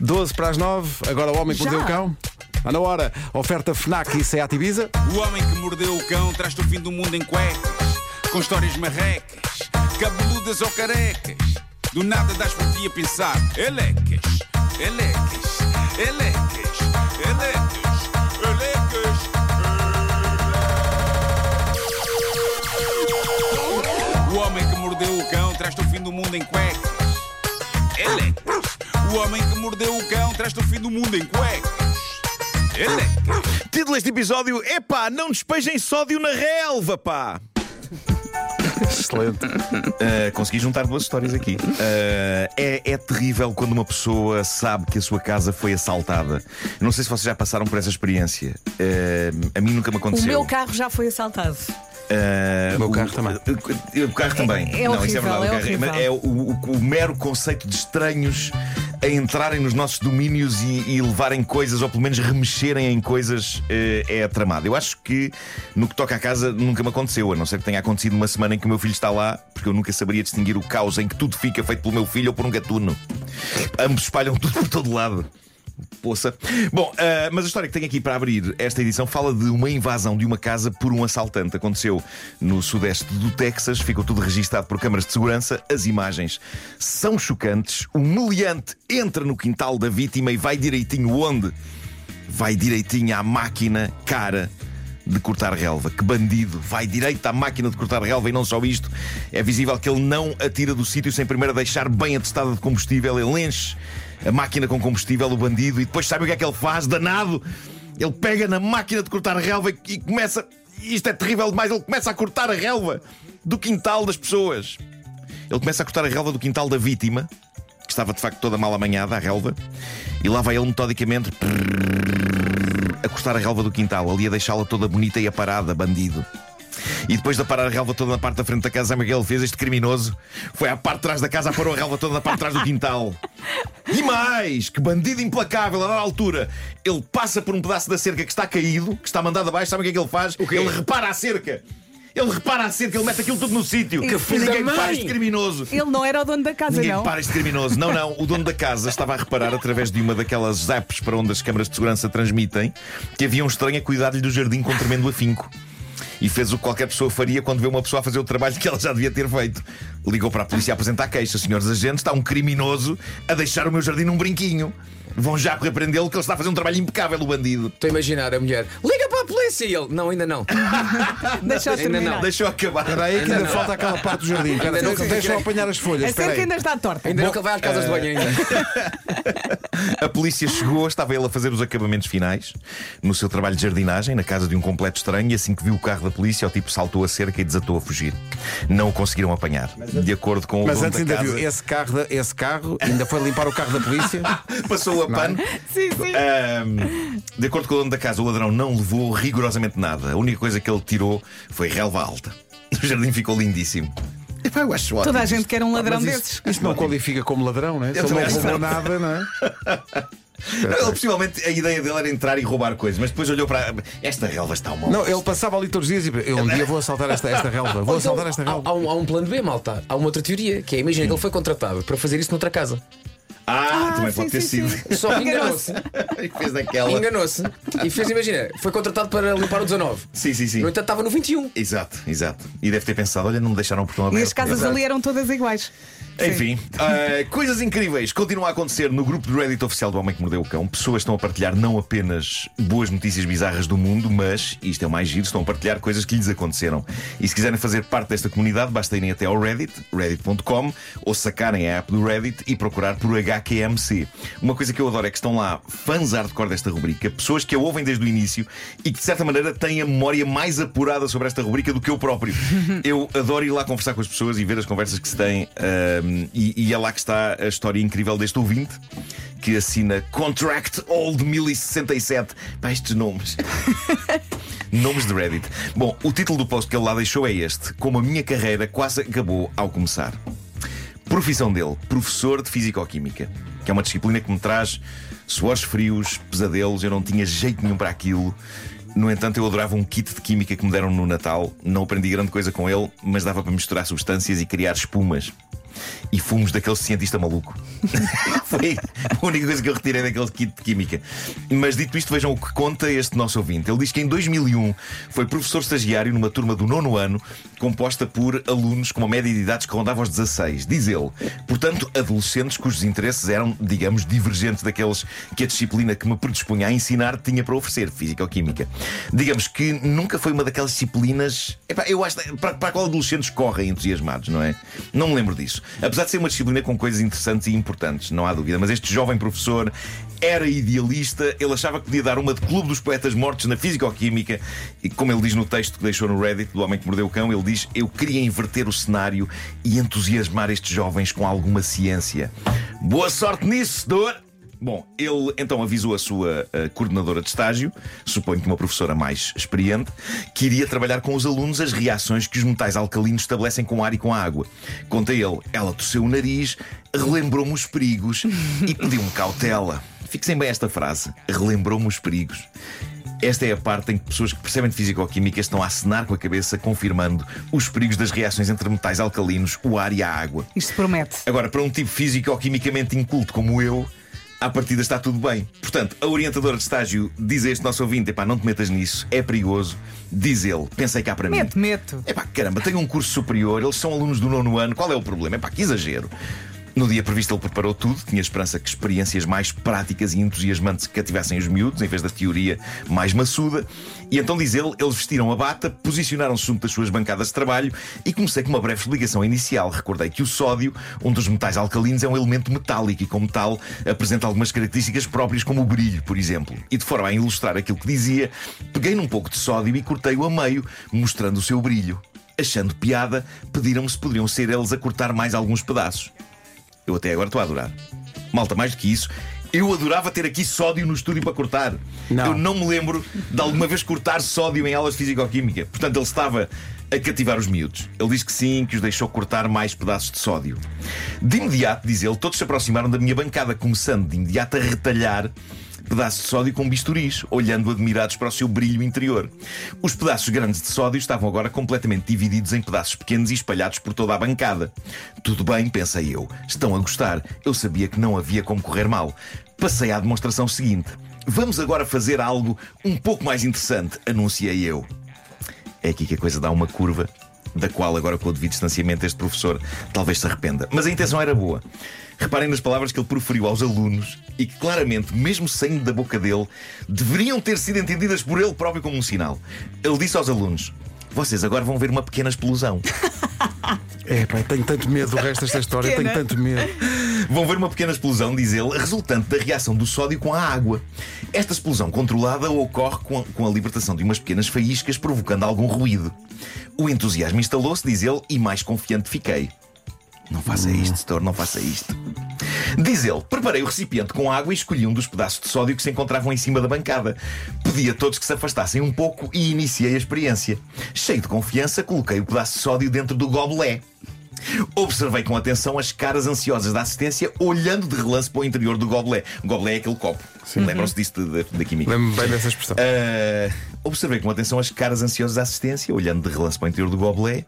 12 para as 9, agora o homem que Já? mordeu o cão. Está na hora, oferta FNAC e Seat Ibiza. O homem que mordeu o cão traz-te o fim do mundo em cuecas, com histórias marrecas, cabeludas ou carecas. Do nada das por ti a pensar, elecas, elecas, elecas, elecas, elecas. O homem que mordeu o cão traz-te o fim do mundo em cuecas, elecas. O homem que mordeu o cão traz-te o fim do mundo em cuecas, elecas. Título deste episódio: Epá, não despejem sódio na relva, pá! Excelente. Uh, consegui juntar duas histórias aqui. Uh, é, é terrível quando uma pessoa sabe que a sua casa foi assaltada. Não sei se vocês já passaram por essa experiência. Uh, a mim nunca me O aconteceu. meu carro já foi assaltado. Uh, O meu carro também. O, o carro também. é não, isso é horrível, verdade. é o, carro- horrível. é o, o- o mero conceito de estranhos a entrarem nos nossos domínios e, e levarem coisas, ou pelo menos remexerem em coisas, eh, é tramado. Eu acho que no que toca à casa nunca me aconteceu, a não ser que tenha acontecido uma semana em que o meu filho está lá, porque eu nunca saberia distinguir o caos em que tudo fica feito pelo meu filho ou por um gatuno. Ambos espalham tudo por todo lado. Poça. Bom, ah, mas a história que tenho aqui para abrir esta edição fala de uma invasão de uma casa por um assaltante. Aconteceu no sudeste do Texas, ficou tudo registado por câmaras de segurança. As imagens são chocantes. O meliante entra no quintal da vítima e vai direitinho onde? Vai direitinho à máquina cara de cortar relva. Que bandido! Vai direito à máquina de cortar relva e não só isto. É visível que ele não atira do sítio sem primeiro deixar bem atestada de combustível. Ele enche a máquina com combustível, o bandido, e depois sabe o que é que ele faz? Danado! Ele pega na máquina de cortar relva e- começa. Isto é terrível demais! Ele começa a cortar a relva do quintal das pessoas. Ele começa a cortar a relva do quintal da vítima, que estava de facto toda mal amanhada, a relva, e lá vai ele metodicamente a cortar a relva do quintal, ali a deixá-la toda bonita e aparada, bandido. E depois de aparar a relva toda na parte da frente da casa, sabe o que ele fez? Este criminoso foi à parte de trás da casa, aparou a relva toda na parte de trás do quintal. E mais, que bandido implacável, a dada altura, ele passa por um pedaço da cerca que está caído, que está mandado abaixo, sabe o que é que ele faz? Ele repara a cerca. Ele repara a cerca, ele mete aquilo tudo no sítio. Que E filho ninguém da para este criminoso. Ele não era o dono da casa, Ninguém não. para este criminoso. Não, não. O dono da casa estava a reparar, através de uma daquelas apps para onde as câmaras de segurança transmitem, que havia um estranho a cuidar-lhe do jardim com tremendo afinco. E fez o que qualquer pessoa faria quando vê uma pessoa a fazer o trabalho que ela já devia ter feito. Ligou para a polícia a apresentar queixa. Senhores agentes, está um criminoso a deixar o meu jardim num brinquinho. Vão já repreendê-lo que ele está a fazer um trabalho impecável, o bandido. Estou a imaginar a mulher, liga a polícia! E ele, não, ainda não. Deixa eu Ainda terminar. não. Deixou acabar. Espera aí que ainda Ainda não. falta aquela parte do jardim. Espera, Ainda não. deixa- Deixa eu apanhar as folhas. A Espera cerca aí. ainda está torta. Ainda não que ele vai às casas de banho ainda. A polícia chegou, estava ele a fazer os acabamentos finais no seu trabalho de jardinagem, na casa de um completo estranho, e assim que viu o carro da polícia, o tipo saltou a cerca e desatou a fugir. Não o conseguiram apanhar. De acordo com o Mas dono antes da ainda casa, viu, esse carro, da- esse carro ainda foi limpar o carro da polícia. passou a pano. Sim, sim. Ahm, de acordo com o dono da casa, o ladrão não levou rigorosamente nada. A única coisa que ele tirou foi relva alta. O jardim ficou lindíssimo. Epá, eu acho ótimo Toda a gente quer um ladrão Mas desses. isso, isso não qualifica como ladrão, não é? Se Eu ele não roubou nada, não é? Não, ele, possivelmente a ideia dele era entrar e roubar coisas, mas depois olhou para. Esta relva está uma. Não, ele passava ali todos os dias e eu um dia vou assaltar esta, esta relva. Vou assaltar esta há, relva. há um, há um plano B, malta. Há uma outra teoria, que é imagina que ele foi contratado para fazer isso noutra casa. Ah, Ah, também sim, pode ter sim, sido. sim. Só que enganou-se. E fez daquela. Enganou-se e fez, imagina, foi contratado para limpar o 19. Sim, sim, sim. No entanto, estava no 21. Exato, exato. E deve ter pensado: olha, não me deixaram o portão E aberto. as casas Exato. ali eram todas iguais. Enfim, ah, coisas incríveis continuam a acontecer no grupo do Reddit oficial do Homem que Mordeu o Cão. Pessoas estão a partilhar não apenas boas notícias bizarras do mundo, mas, e isto é o mais giro, estão a partilhar coisas que lhes aconteceram. E se quiserem fazer parte desta comunidade, basta irem até ao Reddit, reddit.com, ou sacarem a app do Reddit e procurar por HQMC. Uma coisa que eu adoro é que estão lá fãs hardcore desta rubrica, pessoas que a ouvem desde o início e que, de certa maneira, têm a memória mais apurada sobre esta rubrica do que eu próprio. Eu adoro ir lá conversar com as pessoas e ver as conversas que se têm. E, e é lá que está a história incrível deste ouvinte que assina Contract Old 1067. Pá, estes nomes. Nomes de Reddit. Bom, o título do post que ele lá deixou é este: Como a minha carreira quase acabou ao começar. Profissão dele, professor de Fisicoquímica, que é uma disciplina que me traz suores frios, pesadelos, eu não tinha jeito nenhum para aquilo. No entanto, eu adorava um kit de química que me deram no Natal. Não aprendi grande coisa com ele, mas dava para misturar substâncias e criar espumas. E fumos daquele cientista maluco. Foi a única coisa que eu retirei daquele kit de química. Mas dito isto, vejam o que conta este nosso ouvinte. Ele diz que em 2001 foi professor estagiário numa turma do nono ano, composta por alunos com uma média de idades que rondava aos 16. Diz ele, portanto, adolescentes cujos interesses eram, digamos, divergentes daqueles que a disciplina que me predispunha a ensinar tinha para oferecer, física ou química. Digamos que nunca foi uma daquelas disciplinas. Epá, eu acho para, para a qual adolescentes correm entusiasmados, não é? Não me lembro disso. Apesar de ser uma disciplina com coisas interessantes e importantes, não há dúvida, mas este jovem professor era idealista, ele achava que podia dar uma de Clube dos Poetas Mortos na Físico-Química, e como ele diz no texto que deixou no Reddit do Homem que Mordeu o Cão, ele diz: Eu queria inverter o cenário e entusiasmar estes jovens com alguma ciência. Boa sorte nisso, senhor! Bom, ele então avisou a sua uh, coordenadora de estágio, suponho que uma professora mais experiente, que iria trabalhar com os alunos as reações que os metais alcalinos estabelecem com o ar e com a água. Conta ele, ela tosseu o nariz, relembrou-me os perigos e pediu-me cautela. Fixem bem esta frase: relembrou-me os perigos. Esta é a parte em que pessoas que percebem de físico-química estão a acenar com a cabeça, confirmando os perigos das reações entre metais alcalinos, o ar e a água. Isto promete. Agora, para um tipo físico-quimicamente inculto como eu, à partida está tudo bem. Portanto, a orientadora de estágio diz a este nosso ouvinte: epá, não te metas nisso, é perigoso. Diz ele, pensei cá para mim. meto. Epá, caramba, tenho um curso superior, eles são alunos do nono ano, qual é o problema? Epá, que exagero. No dia previsto, ele preparou tudo. Tinha esperança que experiências mais práticas e entusiasmantes cativassem os miúdos, em vez da teoria mais maçuda. E então, diz ele, eles vestiram a bata, posicionaram-se junto das suas bancadas de trabalho e comecei com uma breve explicação inicial. Recordei que o sódio, um dos metais alcalinos, é um elemento metálico e, como tal, apresenta algumas características próprias, como o brilho, por exemplo. E de forma a ilustrar aquilo que dizia, peguei num pouco de sódio e cortei-o a meio, mostrando o seu brilho. Achando piada, pediram-me se poderiam ser eles a cortar mais alguns pedaços. Eu até agora estou a adorar. Malta, mais do que isso, eu adorava ter aqui sódio no estúdio para cortar. Não. Eu não me lembro de alguma vez cortar sódio em aulas de físico-química. Portanto, ele estava a cativar os miúdos. Ele diz que sim, que os deixou cortar mais pedaços de sódio. De imediato, diz ele, todos se aproximaram da minha bancada, começando de imediato a retalhar pedaços de sódio com bisturis, olhando admirados para o seu brilho interior. Os pedaços grandes de sódio estavam agora completamente divididos em pedaços pequenos e espalhados por toda a bancada. Tudo bem, pensei eu. Estão a gostar. Eu sabia que não havia como correr mal. Passei à demonstração seguinte. Vamos agora fazer algo um pouco mais interessante, anunciei eu. É aqui que a coisa dá uma curva da qual, agora com o devido distanciamento, este professor talvez se arrependa. Mas a intenção era boa. Reparem nas palavras que ele proferiu aos alunos e que, claramente, mesmo saindo da boca dele, deveriam ter sido entendidas por ele próprio como um sinal. Ele disse aos alunos: Vocês agora vão ver uma pequena explosão. É, pá, tenho tanto medo do resto desta história, tenho tanto medo. Vão ver uma pequena explosão, diz ele, resultante da reação do sódio com a água. Esta explosão controlada ocorre com a, com a libertação de umas pequenas faíscas, provocando algum ruído. O entusiasmo instalou-se, diz ele, e mais confiante fiquei. Não faça isto, setor, não faça isto. Diz ele, preparei o recipiente com água e escolhi um dos pedaços de sódio que se encontravam em cima da bancada. Pedi a todos que se afastassem um pouco e iniciei a experiência. Cheio de confiança, coloquei o pedaço de sódio dentro do gobelé. Observei com atenção as caras ansiosas da assistência, olhando de relance para o interior do gobelé. O gobelé é aquele copo. Lembram-se disso da, química? Lembro-me bem dessa expressão. Ah, observei com atenção as caras ansiosas da assistência, olhando de relance para o interior do gobelé,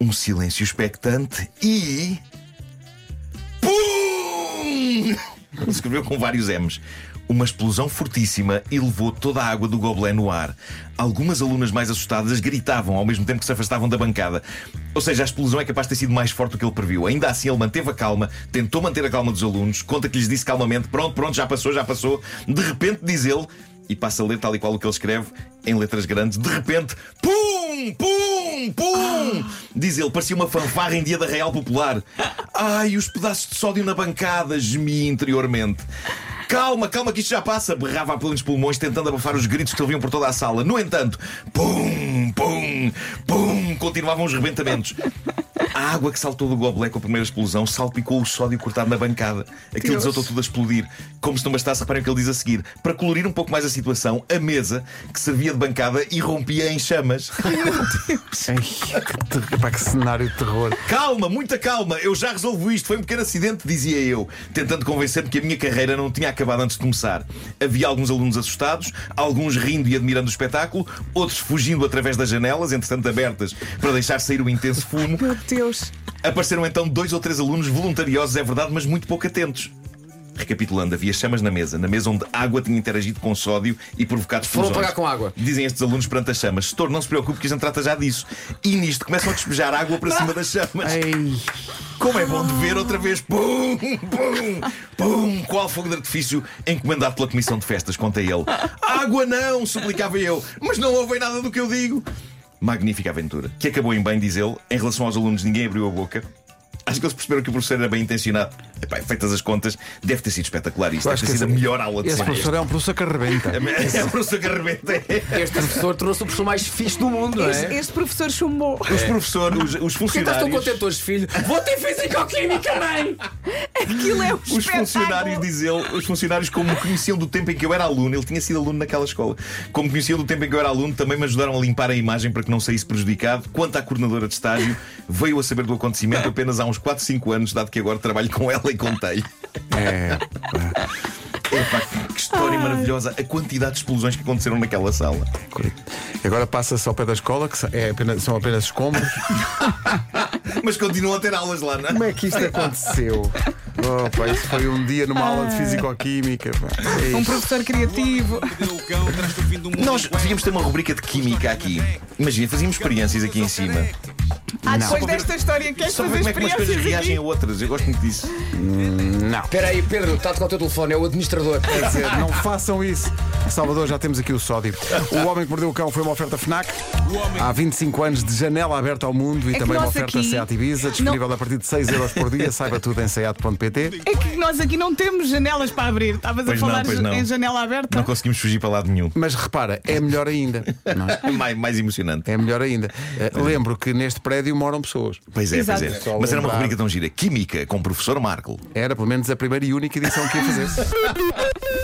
um silêncio expectante e. PUM! Escreveu com vários M's. Uma explosão fortíssima e levou toda a água do gobelé no ar. Algumas alunas mais assustadas gritavam ao mesmo tempo que se afastavam da bancada. Ou seja, a explosão é capaz de ter sido mais forte do que ele previu. Ainda assim, ele manteve a calma, tentou manter a calma dos alunos, conta que lhes disse calmamente: pronto, pronto, já passou, já passou. De repente, diz ele, e passa a ler tal e qual o que ele escreve, em letras grandes, de repente, pum, pum, pum! Diz ele, parecia uma fanfarra em dia da Real Popular. Ai, os pedaços de sódio na bancada, gemi interiormente. Calma, calma, que isto já passa, berrava a pulmões, tentando abafar os gritos que ouviam por toda a sala. No entanto, pum, pum, pum, continuavam os rebentamentos. A água que saltou do gobelé com a primeira explosão salpicou o sódio cortado na bancada. Aquilo Deus. desatou tudo a explodir. Como se não bastasse, reparem o que ele diz a seguir. Para colorir um pouco mais a situação, a mesa que servia de bancada irrompia em chamas. Ai, que, ter- pá, que cenário de terror. Calma, muita calma, eu já resolvo isto. Foi um pequeno acidente, dizia eu, tentando convencer-me que a minha carreira não tinha acabado antes de começar. Havia alguns alunos assustados, alguns rindo e admirando o espetáculo, outros fugindo através das janelas, entretanto abertas, para deixar sair o intenso fumo. Meu Deus. Deus. Apareceram então dois ou três alunos voluntariosos, é verdade, mas muito pouco atentos. Recapitulando, havia chamas na mesa, na mesa onde água tinha interagido com sódio e provocado Foram explosões. apagar com água. Dizem estes alunos perante as chamas: Setor, não se preocupe que a gente trata já disso. E nisto começam a despejar água para cima das chamas. Ei, Como é bom de ver outra vez, pum, pum, pum, qual fogo de artifício encomendado pela Comissão de Festas, conta ele. Água não, suplicava eu, mas não ouvem nada do que eu digo. Magnífica aventura, que acabou em bem, diz ele. Em relação aos alunos, ninguém abriu a boca. Acho que eles perceberam que o professor era bem intencionado. Epá, feitas as contas, deve ter sido espetacular isto. Deve ter sido a melhor aula de esse sempre. professor é um professor que arrebenta. É o professor que arrebenta. Este professor tornou-se o professor mais fixe do mundo, não Este, é? este professor chumbou. Os professores, os, os Porquê estás tão funcionários. contente hoje, filho? Vou ter físico-química, mãe! Aquilo é um Os funcionários, diz ele, os funcionários, como me conheciam do tempo em que eu era aluno, ele tinha sido aluno naquela escola, como conheciam do tempo em que eu era aluno, também me ajudaram a limpar a imagem para que não saísse prejudicado. Quanto à coordenadora de estágio, veio a saber do acontecimento apenas há uns 4, 5 anos, dado que agora trabalho com ela e contei. É, Epá, que história maravilhosa, a quantidade de explosões que aconteceram naquela sala. Agora passa-se ao pé da escola, que é apenas- são apenas escombros. Mas continuam a ter aulas lá, não é? Como é que isto aconteceu? Oh, pá, isso foi um dia numa aula de Fisicoquímica. pá. Ei, Um professor criativo. Nós devíamos ter uma rubrica de química aqui. Imagina, fazíamos experiências aqui em cima. Ah, depois ver- desta história, queres Só fazer como é que umas coisas reagem a outras. Eu gosto muito disso. Não. Espera aí, Pedro, está a tocar o teu telefone, é o administrador. Quer dizer, não façam isso. Salvador, já temos aqui o sódio. O Homem que Mordeu o Cão foi uma oferta FNAC. Há 25 anos de janela aberta ao mundo e que também uma nós oferta aqui Seat Ibiza, disponível a partir de 6 euros por dia. Saiba tudo em seat.pt. É que nós aqui não temos janelas para abrir. Estavas a Pois não, falar pois não. em janela aberta. Não conseguimos fugir para lado nenhum. Mas repara, é melhor ainda. não é? mais, mais emocionante. É melhor ainda. Eh, lembro que neste prédio moram pessoas. Pois é, Exato. pois é. Mas era uma rubrica tão gira. Química com o professor Marco. Era pelo menos a primeira e única edição que ia fazer.